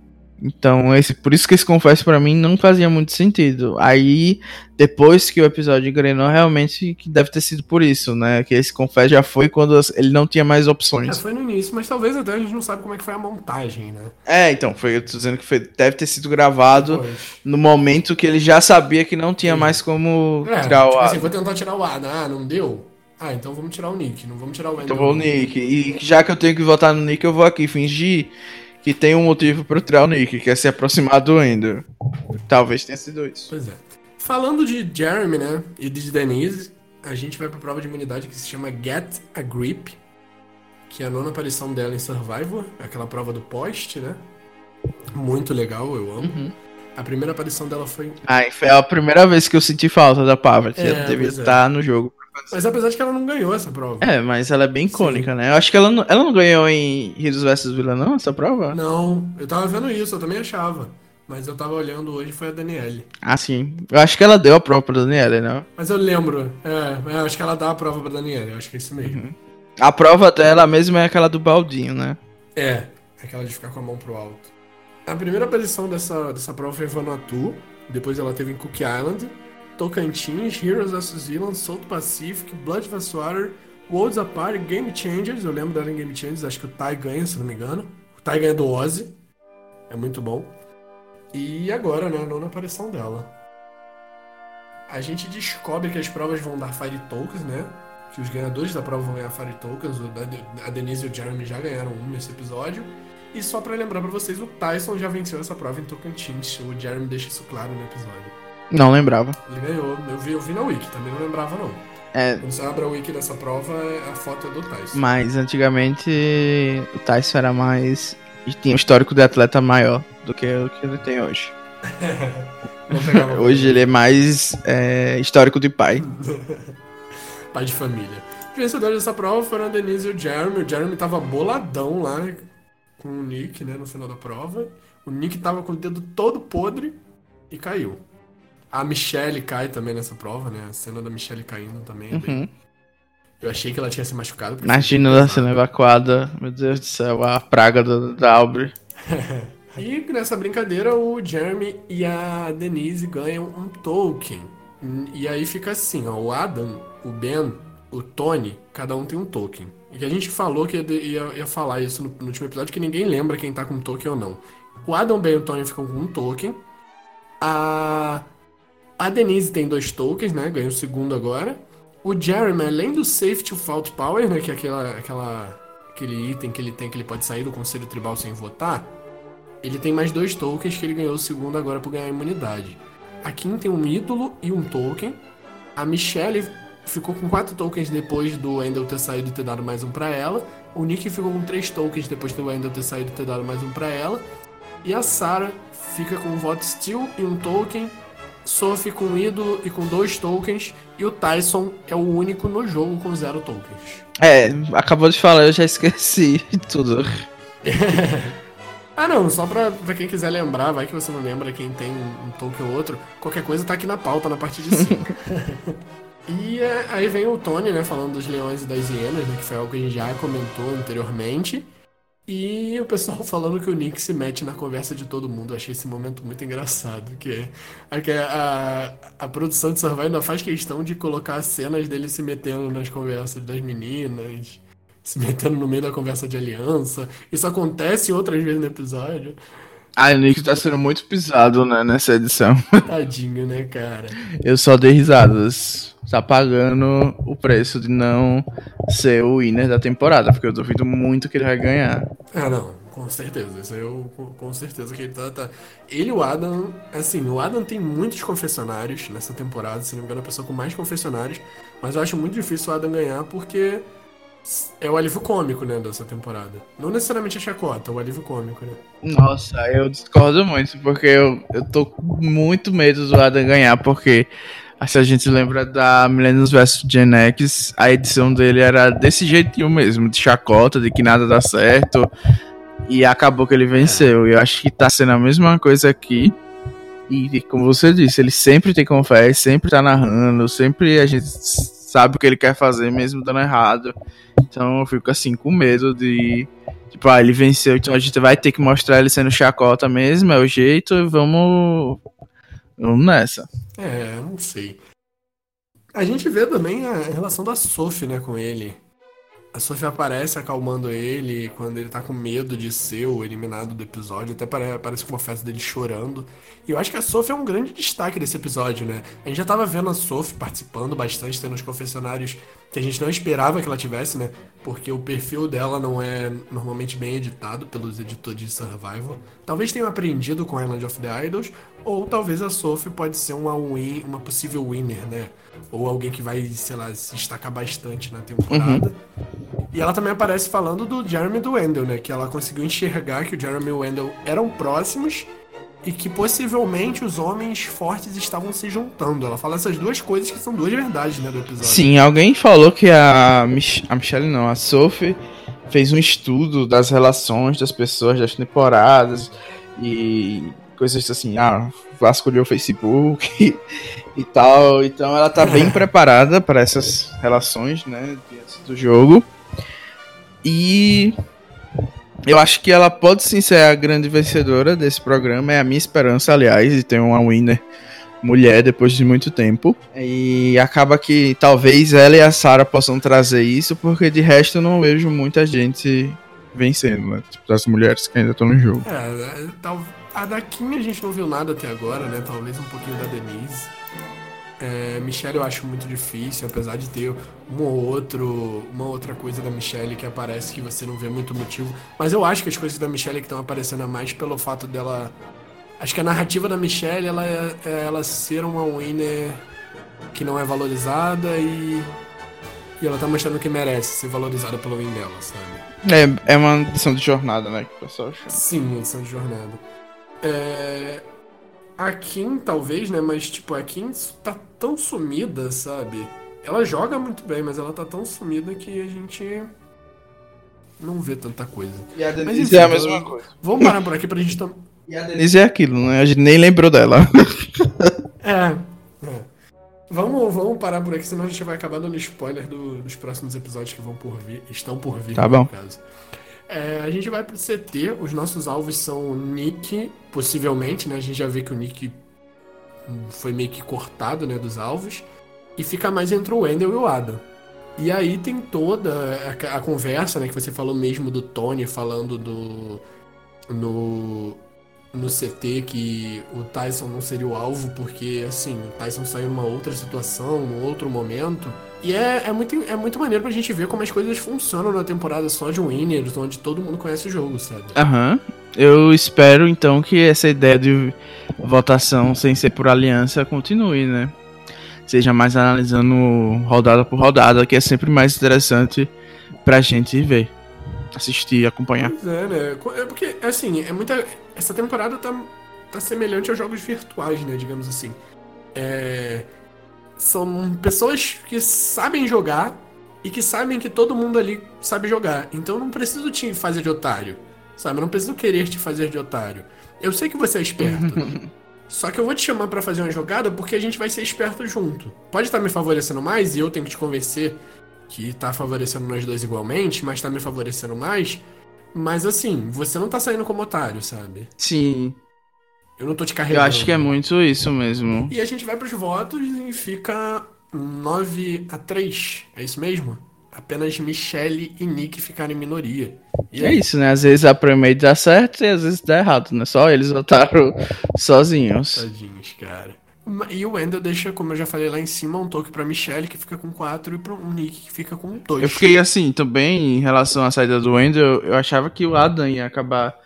Então, esse, por isso que esse confesso para mim não fazia muito sentido. Aí, depois que o episódio engrenou, realmente que deve ter sido por isso, né? Que esse confesso já foi quando ele não tinha mais opções. É, foi no início, mas talvez até a gente não sabe como é que foi a montagem, né? É, então, foi, eu tô dizendo que foi, deve ter sido gravado depois. no momento que ele já sabia que não tinha Sim. mais como é, tirar tipo o assim, vou tentar tirar o Adam. Ah, não deu? Ah, então vamos tirar o Nick, não vamos tirar o Wendell. Então vou o Nick. E já que eu tenho que votar no Nick, eu vou aqui fingir que tem um motivo pro tirar o Nick, que é se aproximar do Ender. Talvez tenha sido isso. Pois é. Falando de Jeremy, né, e de Denise, a gente vai pra prova de imunidade que se chama Get a Grip, que é a nona aparição dela em Survivor, aquela prova do post, né? Muito legal, eu amo. Uhum. A primeira aparição dela foi. Ah, foi a primeira vez que eu senti falta da Parvati. É, ela devia estar é. no jogo. Mas apesar de que ela não ganhou essa prova. É, mas ela é bem icônica, Sim. né? Eu acho que ela não, ela não ganhou em Heroes vs Villa, não, essa prova? Não, eu tava vendo isso, eu também achava. Mas eu tava olhando hoje foi a Daniele. Ah, sim. Eu acho que ela deu a prova pra Daniele, não? Mas eu lembro. É, eu acho que ela dá a prova pra Daniele, eu acho que é isso mesmo. Uhum. A prova dela mesmo é aquela do baldinho, né? É, aquela de ficar com a mão pro alto. A primeira aparição dessa, dessa prova foi em Vanuatu, depois ela teve em Cook Island, Tocantins, Heroes vs Villains, South Pacific, Blood vs Water, Worlds Apart, Game Changers. Eu lembro dela em Game Changers, acho que o Tai ganha, se não me engano. O Tai ganha do Ozzy. É muito bom. E agora, né, a nona aparição dela. A gente descobre que as provas vão dar Fire Tokens, né? Que os ganhadores da prova vão ganhar Fire Tokens. A Denise e o Jeremy já ganharam um nesse episódio. E só para lembrar para vocês, o Tyson já venceu essa prova em Tocantins. O Jeremy deixa isso claro no episódio. Não lembrava. Ele ganhou. Eu vi, eu vi na Wiki, também não lembrava não. É... Quando você abre a Wiki dessa prova, a foto é do Tyson. Mas antigamente o Tyson era mais. tinha um histórico de atleta maior do que o que ele tem hoje. hoje ele é mais é, histórico de pai. pai de família. Os vencedores dessa prova foram a Denise e o Jeremy. O Jeremy tava boladão lá com o Nick, né, no final da prova. O Nick tava com o dedo todo podre e caiu. A Michelle cai também nessa prova, né? A cena da Michelle caindo também. É bem... Eu achei que ela tinha se machucado. Imagina ela sendo evacuada. Meu Deus do céu, a praga da, da Aubrey. e nessa brincadeira, o Jeremy e a Denise ganham um token. E aí fica assim, ó. O Adam, o Ben, o Tony, cada um tem um token. E a gente falou que ia, ia falar isso no, no, último episódio, que ninguém lembra quem tá com token ou não. O Adam, o Ben e o Tony ficam com um token. A a Denise tem dois tokens, né? Ganha o segundo agora. O Jeremy, além do Safety Fault Power, né? Que é aquela, aquela, aquele item que ele tem que ele pode sair do Conselho Tribal sem votar. Ele tem mais dois tokens que ele ganhou o segundo agora por ganhar imunidade. A Kim tem um ídolo e um token. A Michelle ficou com quatro tokens depois do Wendell ter saído e ter dado mais um para ela. O Nick ficou com três tokens depois do Wendell ter saído e ter dado mais um para ela. E a Sarah fica com um voto Steel e um token Sophie com um ídolo e com dois tokens, e o Tyson é o único no jogo com zero tokens. É, acabou de falar, eu já esqueci tudo. ah não, só pra, pra quem quiser lembrar, vai que você não lembra quem tem um, um token ou outro, qualquer coisa tá aqui na pauta, na parte de cima. e é, aí vem o Tony, né, falando dos leões e das hienas, né, que foi algo que a gente já comentou anteriormente. E o pessoal falando que o Nick se mete na conversa de todo mundo. Eu achei esse momento muito engraçado. Que a, a, a produção de Survival ainda faz questão de colocar cenas dele se metendo nas conversas das meninas, se metendo no meio da conversa de aliança. Isso acontece outras vezes no episódio. Ah, o Nick tá sendo muito pisado, né, nessa edição. Tadinho, né, cara? Eu só dei risadas. Tá pagando o preço de não ser o winner da temporada, porque eu duvido muito que ele vai ganhar. Ah, não, com certeza. Isso eu com certeza que ele tá, tá. Ele e o Adam, assim, o Adam tem muitos confessionários nessa temporada, se não me engano, é a pessoa com mais confessionários, mas eu acho muito difícil o Adam ganhar porque é o alívio cômico, né, dessa temporada. Não necessariamente a chacota, é o alívio cômico, né? Nossa, eu discordo muito, porque eu, eu tô com muito medo do Adam ganhar, porque se a gente lembra da Millennials vs Gen X, a edição dele era desse jeitinho mesmo, de chacota, de que nada dá certo, e acabou que ele venceu. E eu acho que tá sendo a mesma coisa aqui. E como você disse, ele sempre tem confete, sempre tá narrando, sempre a gente sabe o que ele quer fazer, mesmo dando errado. Então eu fico assim, com medo de. Tipo, ah, ele venceu, então a gente vai ter que mostrar ele sendo chacota mesmo, é o jeito, e vamos. Vamos nessa. É, não sei. A gente vê também a relação da Sophie, né, com ele. A Sophie aparece acalmando ele quando ele tá com medo de ser o eliminado do episódio. Até parece uma festa dele chorando. E eu acho que a Sophie é um grande destaque desse episódio, né? A gente já tava vendo a Sophie participando bastante, tendo os confessionários que a gente não esperava que ela tivesse, né? Porque o perfil dela não é normalmente bem editado pelos editores de Survival. Talvez tenham aprendido com Island of the Idols, ou talvez a Sophie pode ser uma, win, uma possível winner, né? Ou alguém que vai, sei lá, se destacar bastante na temporada. Uhum. E ela também aparece falando do Jeremy e do Wendell, né? Que ela conseguiu enxergar que o Jeremy e o Wendell eram próximos e que possivelmente os homens fortes estavam se juntando. Ela fala essas duas coisas que são duas verdades, né, do episódio. Sim, alguém falou que a, Mich a Michelle não, a Sophie fez um estudo das relações das pessoas das temporadas e coisas assim, ah, vasculhou o Facebook e, e tal. Então ela tá bem preparada para essas relações, né, do jogo. E eu acho que ela pode sim ser a grande vencedora desse programa. É a minha esperança, aliás, de ter uma winner mulher depois de muito tempo. E acaba que talvez ela e a Sarah possam trazer isso, porque de resto eu não vejo muita gente vencendo, né? Tipo, das mulheres que ainda estão no jogo. É, a da Kim a gente não viu nada até agora, né? Talvez um pouquinho da Denise. É, Michelle eu acho muito difícil, apesar de ter um ou outro, uma outra coisa da Michelle que aparece que você não vê muito motivo. Mas eu acho que as coisas da Michelle que estão aparecendo é mais pelo fato dela. Acho que a narrativa da Michelle ela é, é ela ser uma winner que não é valorizada e. E ela tá mostrando que merece ser valorizada pelo win dela, sabe? É, é uma edição de jornada, né? Que o pessoal chama. Sim, uma edição de jornada. É, a Kim, talvez, né? Mas, tipo, a Kim tá tão sumida, sabe? Ela joga muito bem, mas ela tá tão sumida que a gente não vê tanta coisa. E a Denise mas, enfim, é a mesma coisa. Vamos parar por aqui pra gente... Tam... E a Denise é aquilo, né? A gente nem lembrou dela. é, é. Vamos, vamos parar por aqui, senão a gente vai acabar dando spoiler do, dos próximos episódios que vão por vir, estão por vir, tá bom. caso. É, a gente vai pro CT, os nossos alvos são Nick, possivelmente, né? A gente já vê que o Nick foi meio que cortado, né, dos alvos. E fica mais entre o Wendell e o Adam. E aí tem toda a, a, conversa, né, que você falou mesmo do Tony falando do. No, no CT que o Tyson não seria o alvo, porque assim, o Tyson saiu numa outra situação, num outro momento. E é, é, muito, é muito maneiro pra gente ver como as coisas funcionam na temporada só de Winners, onde todo mundo conhece o jogo, sabe? Aham. Uhum. Eu espero então que essa ideia de votação sem ser por aliança continue, né? Seja mais analisando rodada por rodada, que é sempre mais interessante pra gente ver, assistir, acompanhar. Pois é, né? É porque, assim, é muita. Essa temporada tá, tá semelhante aos jogos virtuais, né? Digamos assim. É são pessoas que sabem jogar e que sabem que todo mundo ali sabe jogar. Então não preciso te fazer de otário. Sabe? Eu não preciso querer te fazer de otário. Eu sei que você é esperto. só que eu vou te chamar para fazer uma jogada porque a gente vai ser esperto junto. Pode estar me favorecendo mais e eu tenho que te convencer que tá favorecendo nós dois igualmente, mas tá me favorecendo mais. Mas assim, você não tá saindo como otário, sabe? Sim. Eu não tô te Eu carregando. acho que é muito isso mesmo. E a gente vai pros votos e fica 9 a 3. É isso mesmo? Apenas Michelle e Nick ficaram em minoria. E É aí? isso, né? Às vezes a Premade dá certo e às vezes dá errado, né? Só eles votaram sozinhos. Tadinhos, cara. E o Wendell deixa, como eu já falei lá em cima, um toque pra Michelle, que fica com 4, e pro Nick, que fica com 2. Eu fiquei assim, também, em relação à saída do Wendell, eu achava que o Adam ia acabar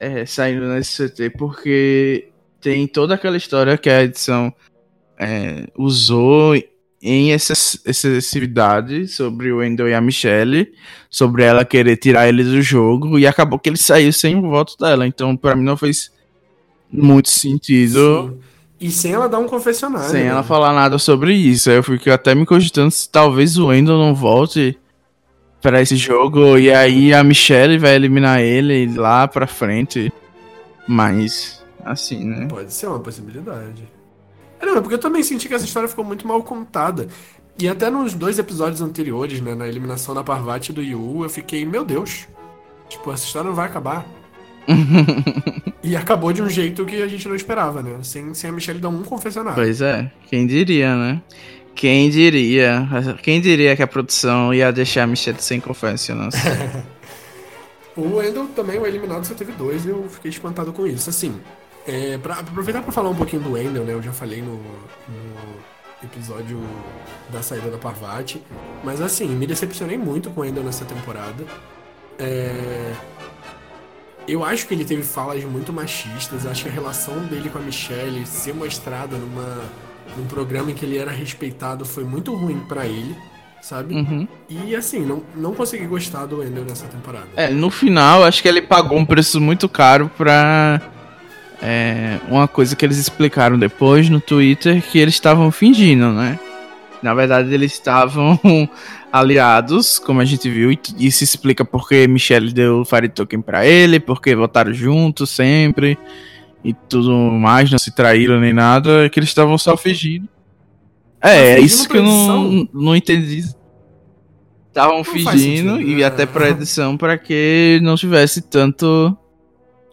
é, saindo nesse CT, porque tem toda aquela história que a edição é, usou em excess- excessividade sobre o Wendell e a Michelle, sobre ela querer tirar ele do jogo, e acabou que ele saiu sem o voto dela. Então, pra mim, não fez muito sentido. E sem ela dar um confessionário. Sem né? ela falar nada sobre isso. Aí eu fiquei até me cogitando se talvez o Wendell não volte pra esse jogo. E aí a Michelle vai eliminar ele lá pra frente. Mas, assim, né? Pode ser uma possibilidade. É, Não, é porque eu também senti que essa história ficou muito mal contada. E até nos dois episódios anteriores, né, na eliminação da Parvati do Yu, eu fiquei, meu Deus, tipo, essa história não vai acabar. e acabou de um jeito que a gente não esperava, né? Sem, sem a Michelle dar um confessionário. Pois é, quem diria, né? Quem diria? Quem diria que a produção ia deixar a Michelle sem confessionals? O Wendell também, o eliminado, só teve dois e eu fiquei espantado com isso. Assim, é, pra aproveitar pra falar um pouquinho do Wendell, né? Eu já falei no, no episódio da saída da Parvati. Mas assim, me decepcionei muito com o Wendell nessa temporada. É, Eu acho que ele teve falas muito machistas. Acho que a relação dele com a Michelle ser mostrada numa, num programa em que ele era respeitado foi muito ruim pra ele, sabe? Uhum. E assim, não, não consegui gostar do Wendell nessa temporada. É, no final, acho que ele pagou um preço muito caro pra. É, uma coisa que eles explicaram depois no Twitter que eles estavam fingindo, né? Na verdade, eles estavam aliados, como a gente viu, e isso explica porque Michelle deu o Fire Token pra ele, porque votaram juntos sempre e tudo mais, não se traíram nem nada, que eles estavam só fingindo. É, é fingindo isso que eu não, não entendi. Estavam fingindo sentido, e né? até pra edição para que não tivesse tanto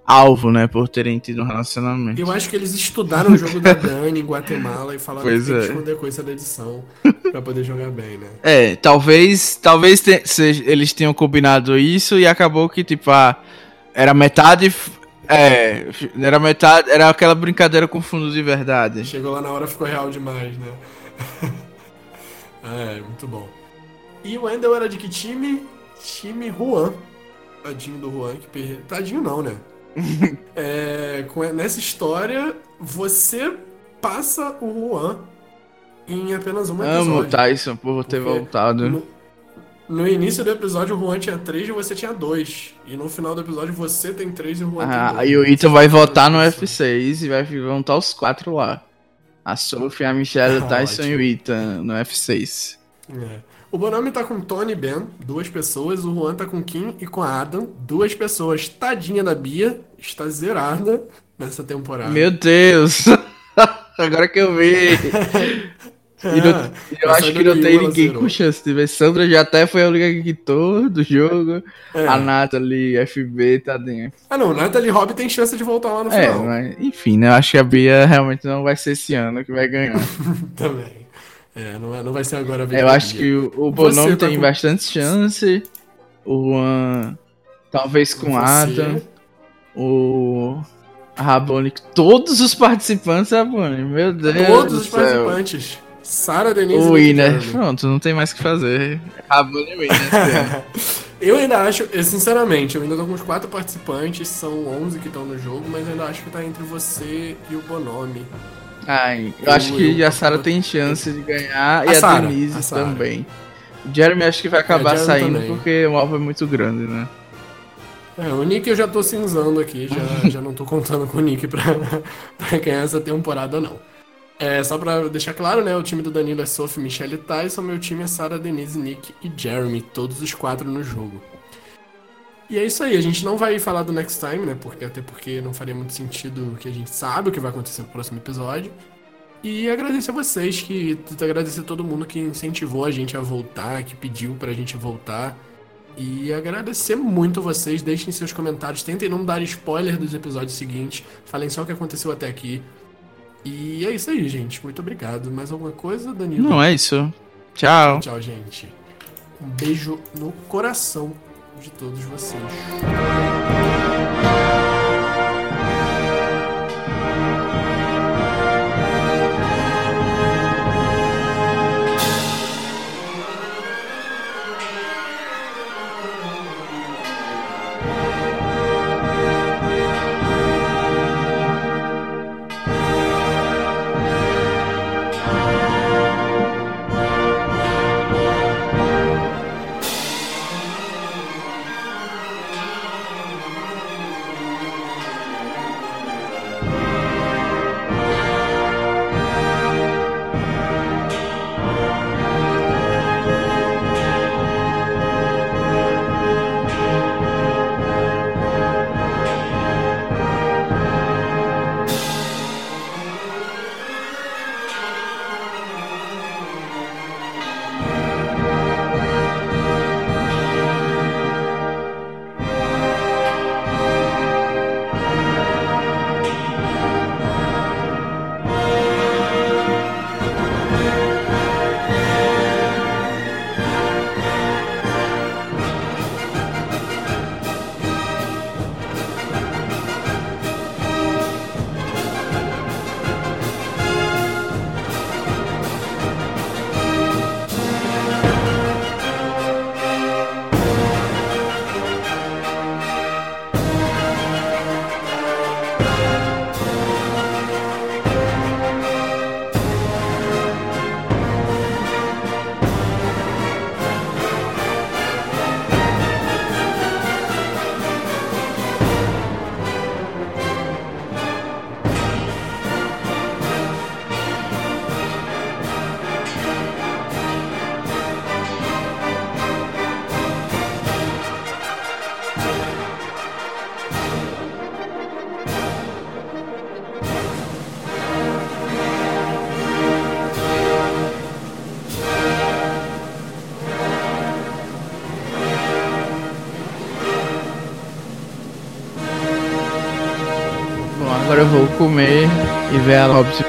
alvo, né, por terem tido um relacionamento. Eu acho que eles estudaram o jogo da Dani em Guatemala e falaram Pois que é. esconder coisa da edição pra poder jogar bem, né? É, talvez, talvez te- seja- eles tenham combinado isso e acabou que tipo, ah, era metade é, era metade, era aquela brincadeira com fundo de verdade. Chegou lá na hora ficou real demais, né? é, muito bom. E o Wendel era de que time? Time Juan. Tadinho do Juan que perdeu. Tadinho não, né? É, com- nessa história, você passa o Juan em apenas um episódio. Amo o Tyson por ter Porque voltado. No, no início do episódio, o Juan tinha 3 e você tinha 2. E no final do episódio, você tem 3 e o Juan Ah, tem 2. e o Ito vai votar no F6 e vai estar os quatro lá. A Sophie, a Michelle, o Ah, Tyson e o ótimo. Ethan no F6. É. O Bonami tá com Tony e Ben, duas pessoas. O Juan tá com Kim e com Adam, duas pessoas. Tadinha da Bia, está zerada nessa temporada. Meu Deus! Agora que eu vi. E não- É, eu acho que não tem ninguém zerou. com chance de ver. Sandra já até foi a única que quitou do jogo. É. A Nathalie, FB, dentro. Ah não, Natalie Hobb tem chance de voltar lá no É, final. mas enfim, né? Eu acho que a Bia realmente não vai ser esse ano que vai ganhar. Também. É, não, é- não vai ser agora a Eu acho que o, o Bonomo tá tem bastante chance. O Juan, talvez com Você- Adam. O Rabonic. Todos os participantes, Rabonic. Meu Deus. Todos do os céu. participantes. Sara Denise O e Winner. Pronto, não tem mais o que fazer. Rabone e Winner. Eu ainda acho, eu, sinceramente, eu ainda tô com os quatro participantes, são 11 que estão no jogo, mas eu ainda acho que tá entre você e o Bonomi. Ai, eu Eu- acho que eu- a Sarah tem chance de ganhar e A a, Sarah, Denise a também. O Jeremy acho que vai acabar Jeremy saindo também. porque o alvo é muito grande, né? É, o Nick eu já tô cinzando aqui, já, já não tô contando com o Nick pra, pra ganhar essa temporada, não. É, só pra deixar claro, né, o time do Danilo é Sophie, Michelle e Tyson, meu time é Sarah, Denise, Nick e Jeremy, todos os quatro no jogo. E é isso aí, a gente não vai falar do Next Time, né, porque, até porque não faria muito sentido que a gente sabe o que vai acontecer no próximo episódio. E agradecer a vocês, que agradecer a todo mundo que incentivou a gente a voltar, que pediu pra gente voltar. E agradecer muito vocês, deixem seus comentários, tentem não dar spoiler dos episódios seguintes, falem só o que aconteceu até aqui. E é isso aí, gente. Muito obrigado. Mais alguma coisa, Danilo? Não, é isso. Tchau. Tchau, gente. Um beijo no coração de todos vocês. Comer e ver a Robson